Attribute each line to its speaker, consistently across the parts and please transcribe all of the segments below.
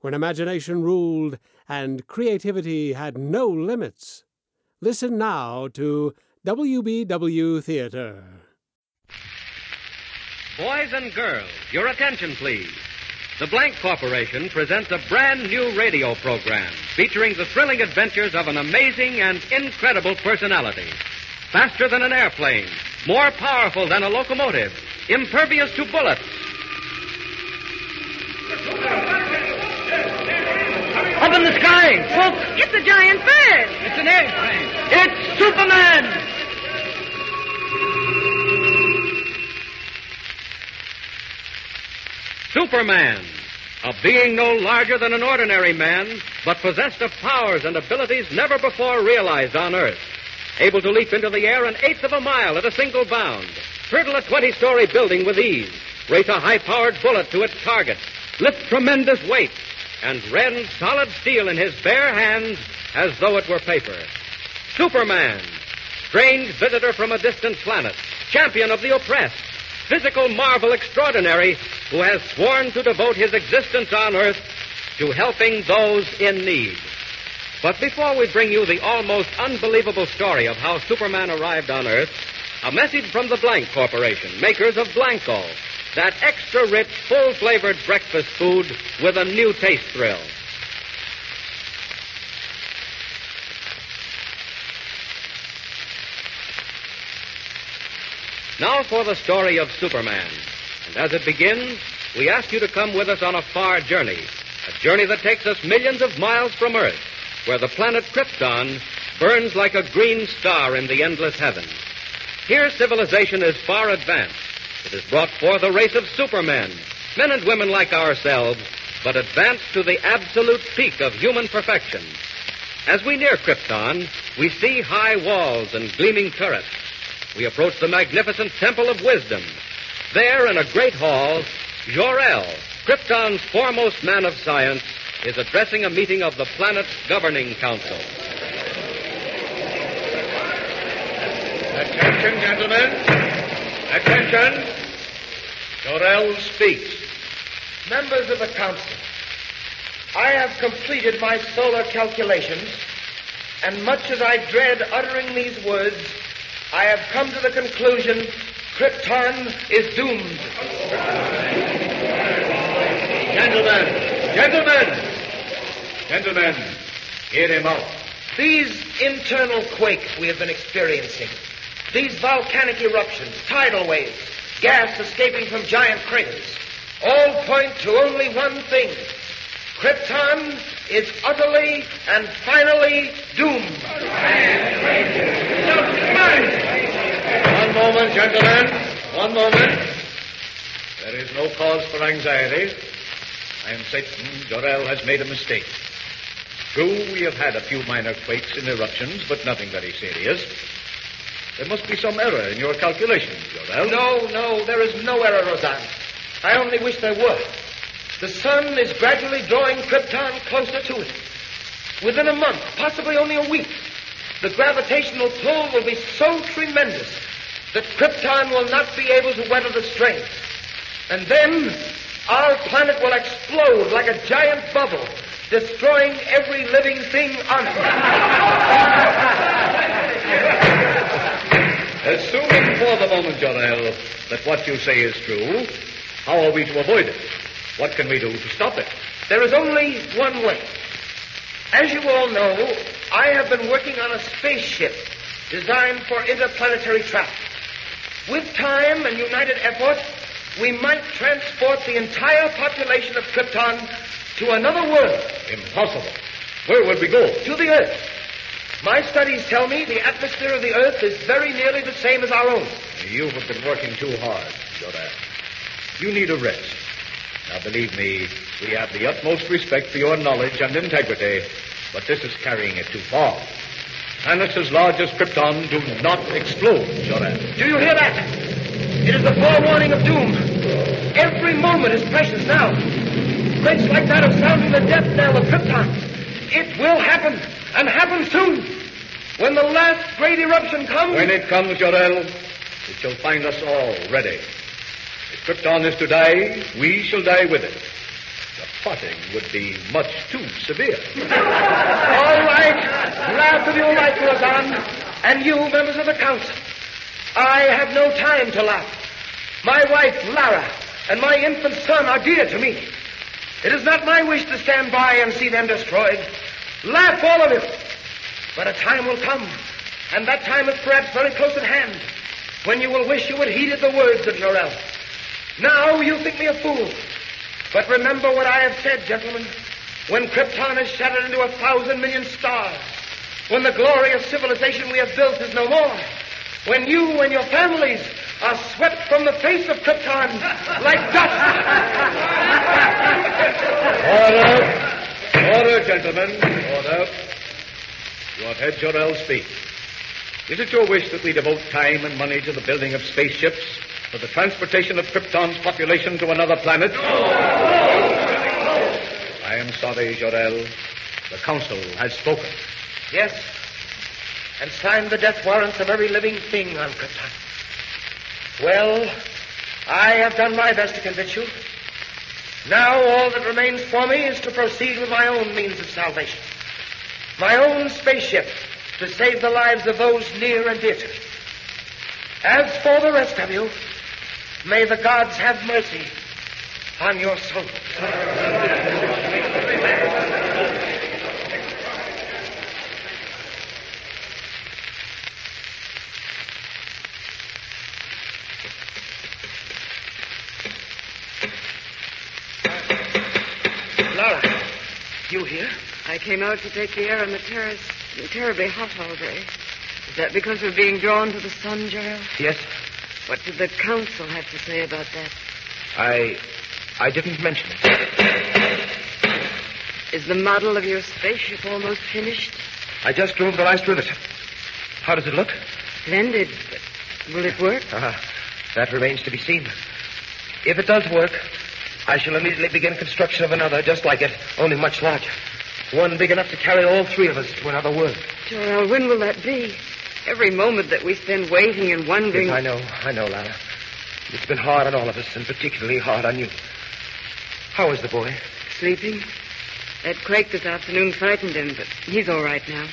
Speaker 1: when imagination ruled and creativity had no limits. Listen now to WBW Theater.
Speaker 2: Boys and girls, your attention, please. The Blank Corporation presents a brand new radio program featuring the thrilling adventures of an amazing and incredible personality. Faster than an airplane, more powerful than a locomotive, impervious to bullets. Up in the sky! Look!
Speaker 3: It's a giant bird.
Speaker 2: It's an airplane! It's Superman! Superman, a being no larger than an ordinary man, but possessed of powers and abilities never before realized on Earth. Able to leap into the air an eighth of a mile at a single bound, hurdle a 20 story building with ease, race a high powered bullet to its target, lift tremendous weights, and rend solid steel in his bare hands as though it were paper. Superman, strange visitor from a distant planet, champion of the oppressed, physical marvel extraordinary who has sworn to devote his existence on Earth to helping those in need. But before we bring you the almost unbelievable story of how Superman arrived on Earth, a message from the Blank Corporation, makers of Blanco, that extra rich, full flavored breakfast food with a new taste thrill. Now for the story of Superman. And as it begins, we ask you to come with us on a far journey. A journey that takes us millions of miles from Earth, where the planet Krypton burns like a green star in the endless heavens. Here, civilization is far advanced. It has brought forth a race of supermen, men and women like ourselves, but advanced to the absolute peak of human perfection. As we near Krypton, we see high walls and gleaming turrets. We approach the magnificent Temple of Wisdom. There, in a great hall, Jor-El, Krypton's foremost man of science, is addressing a meeting of the planet's governing council.
Speaker 4: Attention, gentlemen. Attention. Jor-El speaks.
Speaker 5: Members of the council, I have completed my solar calculations, and much as I dread uttering these words, I have come to the conclusion Krypton is doomed.
Speaker 4: Gentlemen, gentlemen, gentlemen, hear him out.
Speaker 5: These internal quakes we have been experiencing, these volcanic eruptions, tidal waves, gas escaping from giant craters, all point to only one thing. Krypton is utterly and finally doomed.
Speaker 4: One moment, gentlemen. One moment. There is no cause for anxiety. I am certain Jor-El has made a mistake. True, we have had a few minor quakes and eruptions, but nothing very serious. There must be some error in your calculations, Jor-El.
Speaker 5: No, no, there is no error, Roseanne. I only wish there were. The sun is gradually drawing Krypton closer to it. Within a month, possibly only a week, the gravitational pull will be so tremendous that Krypton will not be able to weather the strain. And then our planet will explode like a giant bubble, destroying every living thing on it.
Speaker 4: Assuming for the moment, Jor-El, that what you say is true, how are we to avoid it? What can we do to stop it?
Speaker 5: There is only one way. As you all know, I have been working on a spaceship designed for interplanetary travel. With time and united effort, we might transport the entire population of Krypton to another world,
Speaker 4: Impossible. Where would we go?
Speaker 5: to the Earth. My studies tell me the atmosphere of the Earth is very nearly the same as our own.
Speaker 4: You have been working too hard, Jor-El. You need a rest. Now, believe me, we have the utmost respect for your knowledge and integrity, but this is carrying it too far. Planets as large as Krypton do not explode, Jor-El.
Speaker 5: Do you hear that? It is the forewarning of doom. Every moment is precious now. Threats like that of sounding the death knell of Krypton. It will happen, and happen soon. When the last great eruption comes.
Speaker 4: When it comes, Jor-El, it shall find us all ready. If Krypton is to die, we shall die with it. The parting would be much too severe.
Speaker 5: All right. Laugh if you like, Roseanne. And you, members of the council. I have no time to laugh. My wife, Lara, and my infant son are dear to me. It is not my wish to stand by and see them destroyed. Laugh, all of you. But a time will come, and that time is perhaps very close at hand, when you will wish you had heeded the words of Jor-El. Now you think me a fool. But remember what I have said, gentlemen. When Krypton is shattered into a thousand million stars, when the glory of civilization we have built is no more, when you and your families are swept from the face of Krypton like dust.
Speaker 4: Order! Order, gentlemen. Order. You have heard Jor-El speak. Is it your wish that we devote time and money to the building of spaceships for the transportation of Krypton's population to another planet? No. I am sorry, Jor-El. The Council has spoken.
Speaker 5: Yes. And signed the death warrants of every living thing on Krypton. Well, I have done my best to convince you. Now all that remains for me is to proceed with my own means of salvation. My own spaceship to save the lives of those near and dear to me. As for the rest of you, may the gods have mercy on your souls. Lara, you here?
Speaker 3: I came out to take the air on the terrace. It's terribly hot all day. Is that because we're being drawn to the sun, Jor-El?
Speaker 5: Yes.
Speaker 3: What did the council have to say about that?
Speaker 5: I. I didn't mention it.
Speaker 3: Is the model of your spaceship almost finished?
Speaker 5: I just drove the last rivet. How does it look?
Speaker 3: Splendid. But will it work?
Speaker 5: Uh, that remains to be seen. If it does work, I shall immediately begin construction of another just like it, only much larger. One big enough to carry all three of us to another world.
Speaker 3: Jor-El, when will that be? Every moment that we spend waiting and wondering.
Speaker 5: Yes, I know, I know, Lara. It's been hard on all of us, and particularly hard on you. How is the boy?
Speaker 3: Sleeping? That quake this afternoon frightened him, but he's all right now.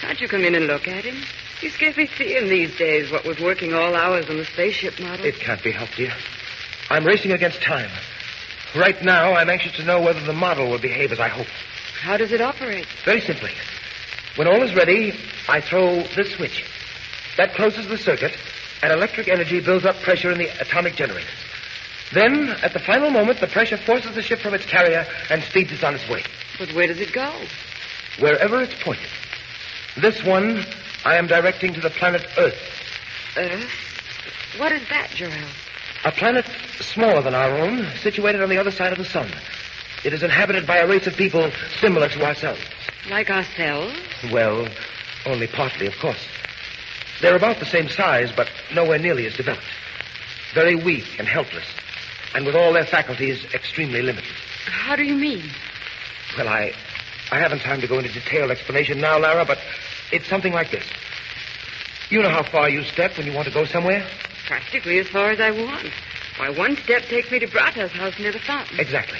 Speaker 3: Can't you come in and look at him? You scarcely see him these days, what with working all hours on the spaceship model.
Speaker 5: It can't be helped, dear. I'm racing against time. Right now, I'm anxious to know whether the model will behave as I hope.
Speaker 3: How does it operate?
Speaker 5: Very simply. When all is ready, I throw this switch. That closes the circuit, and electric energy builds up pressure in the atomic generator. Then, at the final moment, the pressure forces the ship from its carrier and speeds it on its way.
Speaker 3: But where does it go?
Speaker 5: Wherever it's pointed. This one, I am directing to the planet Earth.
Speaker 3: Earth? What is that, Jor-El?
Speaker 5: A planet smaller than our own, situated on the other side of the sun. It is inhabited by a race of people similar to ourselves.
Speaker 3: Like ourselves?
Speaker 5: Well, only partly, of course. They're about the same size, but nowhere nearly as developed. Very weak and helpless, and with all their faculties extremely limited.
Speaker 3: How do you mean?
Speaker 5: Well, I, I haven't time to go into detailed explanation now, Lara, but it's something like this. You know how far you step when you want to go somewhere?
Speaker 3: Practically as far as I want. Why, one step takes me to Brata's house near the fountain.
Speaker 5: Exactly.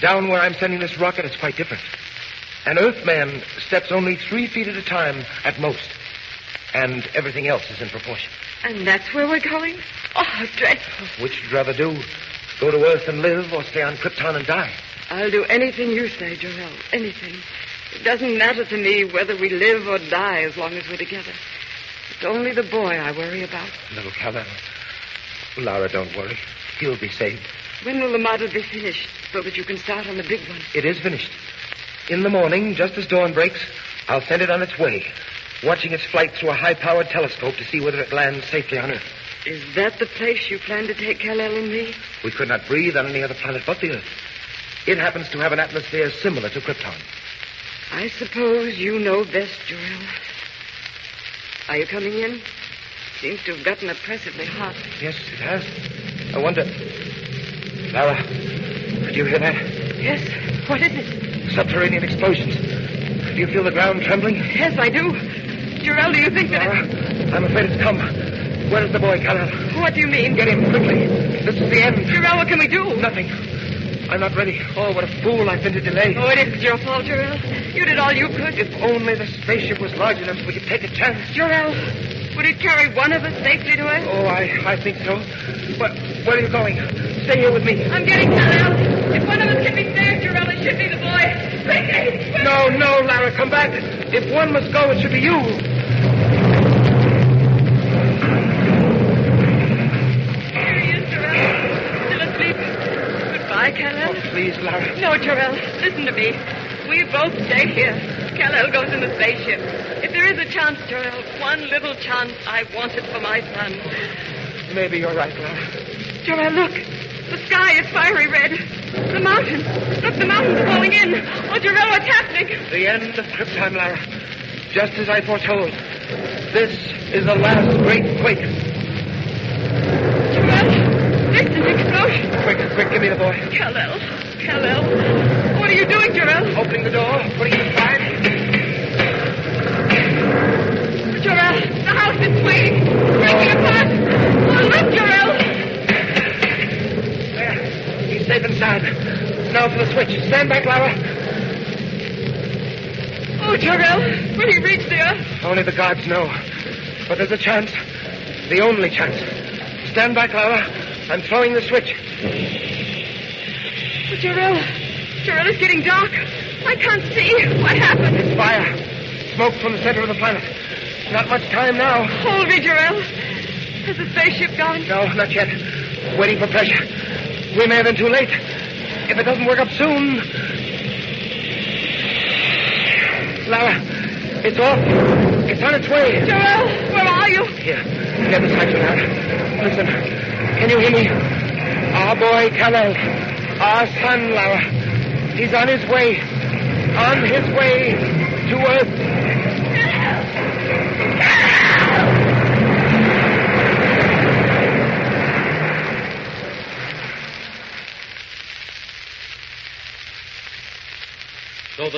Speaker 5: Down where I'm sending this rocket, it's quite different. An Earthman steps only three feet at a time at most. And everything else is in proportion.
Speaker 3: And that's where we're going? Oh, how dreadful.
Speaker 5: Which would you rather do? Go to Earth and live, or stay on Krypton and die?
Speaker 3: I'll do anything you say, Jor-El. Anything. It doesn't matter to me whether we live or die as long as we're together. It's only the boy I worry about.
Speaker 5: Little Kal-El. Lara, don't worry. He'll be saved.
Speaker 3: When will the model be finished so that you can start on the big one?
Speaker 5: It is finished. In the morning, just as dawn breaks, I'll send it on its way, watching its flight through a high-powered telescope to see whether it lands safely on Earth.
Speaker 3: Is that the place you plan to take Kal-El and me?
Speaker 5: We could not breathe on any other planet but the Earth. It happens to have an atmosphere similar to Krypton.
Speaker 3: I suppose you know best, Jor-El. Are you coming in? Seems to have gotten oppressively hot.
Speaker 5: Yes, it has. I wonder. Lara, did you hear that?
Speaker 3: Yes. What is it?
Speaker 5: Subterranean explosions. Do you feel the ground trembling?
Speaker 3: Yes, I do. Jor-El, do you think that
Speaker 5: Lara,
Speaker 3: it's...
Speaker 5: I'm afraid it's come. Where is the boy, Kal-El?
Speaker 3: What do you mean?
Speaker 5: Get him quickly. This is the end.
Speaker 3: Jor-El, what can we do?
Speaker 5: Nothing. I'm not ready. Oh, what a fool I've been to delay.
Speaker 3: Oh, it isn't your fault, Jor-El. You did all you could.
Speaker 5: If only the spaceship was large enough, we could take a chance.
Speaker 3: Jor-El, would it carry one of us safely to Earth?
Speaker 5: Oh, I, I think so. But where are you going? Stay here with me.
Speaker 3: I'm getting Kal-El. If one of us can be saved, Jor-El, it should be the boy. Quickly!
Speaker 5: No, no, Lara, come back. If one must go, it should be you.
Speaker 3: Kal-El.
Speaker 5: Oh, please, Lara.
Speaker 3: No, Jor-El, listen to me. We both stay here. Kal-El goes in the spaceship. If there is a chance, Jor-El, one little chance, I want it for my son.
Speaker 5: Maybe you're right, Lara.
Speaker 3: Jor-El, look. The sky is fiery red. The mountains. Look, the mountains are falling in. Oh, Jor-El, what's happening?
Speaker 5: The end of Krypton, Lara. Just as I foretold. This is the last great quake.
Speaker 3: Jor-El, distant explosion.
Speaker 5: Quick, give me the boy.
Speaker 3: Kal-El, Kal-El. What are you doing, Jor-El?
Speaker 5: Opening the door, putting it inside.
Speaker 3: Jor-El, the house is swaying. Breaking apart. Oh, look, Jor-El.
Speaker 5: There. He's safe inside. Now for the switch. Stand back, Lara.
Speaker 3: Oh, Jor-El, will he reach the Earth?
Speaker 5: Only the gods know. But there's a chance. The only chance. Stand back, Lara. I'm throwing the switch.
Speaker 3: Oh, Jor-El, Jor-El, it's getting dark. I can't see. What happened?
Speaker 5: It's Fire. Smoke from the center of the planet. Not much time now.
Speaker 3: Hold me, Jor-El. Has the spaceship gone?
Speaker 5: No, not yet. Waiting for pressure. We may have been too late. If it doesn't work up soon. Lara, it's off. It's on its way.
Speaker 3: Jor-El, where are you?
Speaker 5: Here, get beside you, Lara. Listen, can you hear me? Our boy, Kal-El. Our son, Lara. He's on his way. On his way to Earth.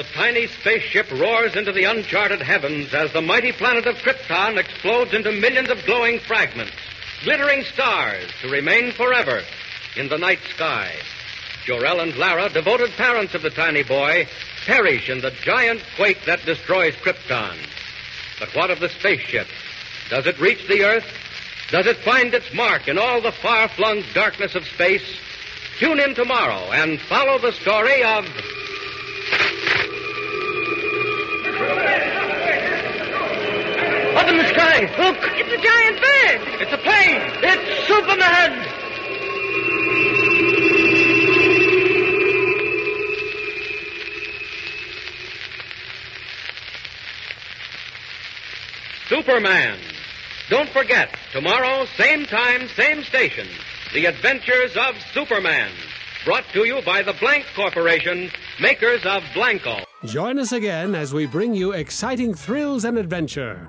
Speaker 2: The tiny spaceship roars into the uncharted heavens as the mighty planet of Krypton explodes into millions of glowing fragments, glittering stars to remain forever in the night sky. Jor-El and Lara, devoted parents of the tiny boy, perish in the giant quake that destroys Krypton. But what of the spaceship? Does it reach the Earth? Does it find its mark in all the far-flung darkness of space? Tune in tomorrow and follow the story of
Speaker 5: in the sky. Look.
Speaker 3: It's a giant bird.
Speaker 5: It's a plane. It's Superman.
Speaker 2: Superman. Don't forget, tomorrow, same time, same station, The Adventures of Superman. Brought to you by the Blank Corporation, makers of Blanco.
Speaker 1: Join us again as we bring you exciting thrills and adventure,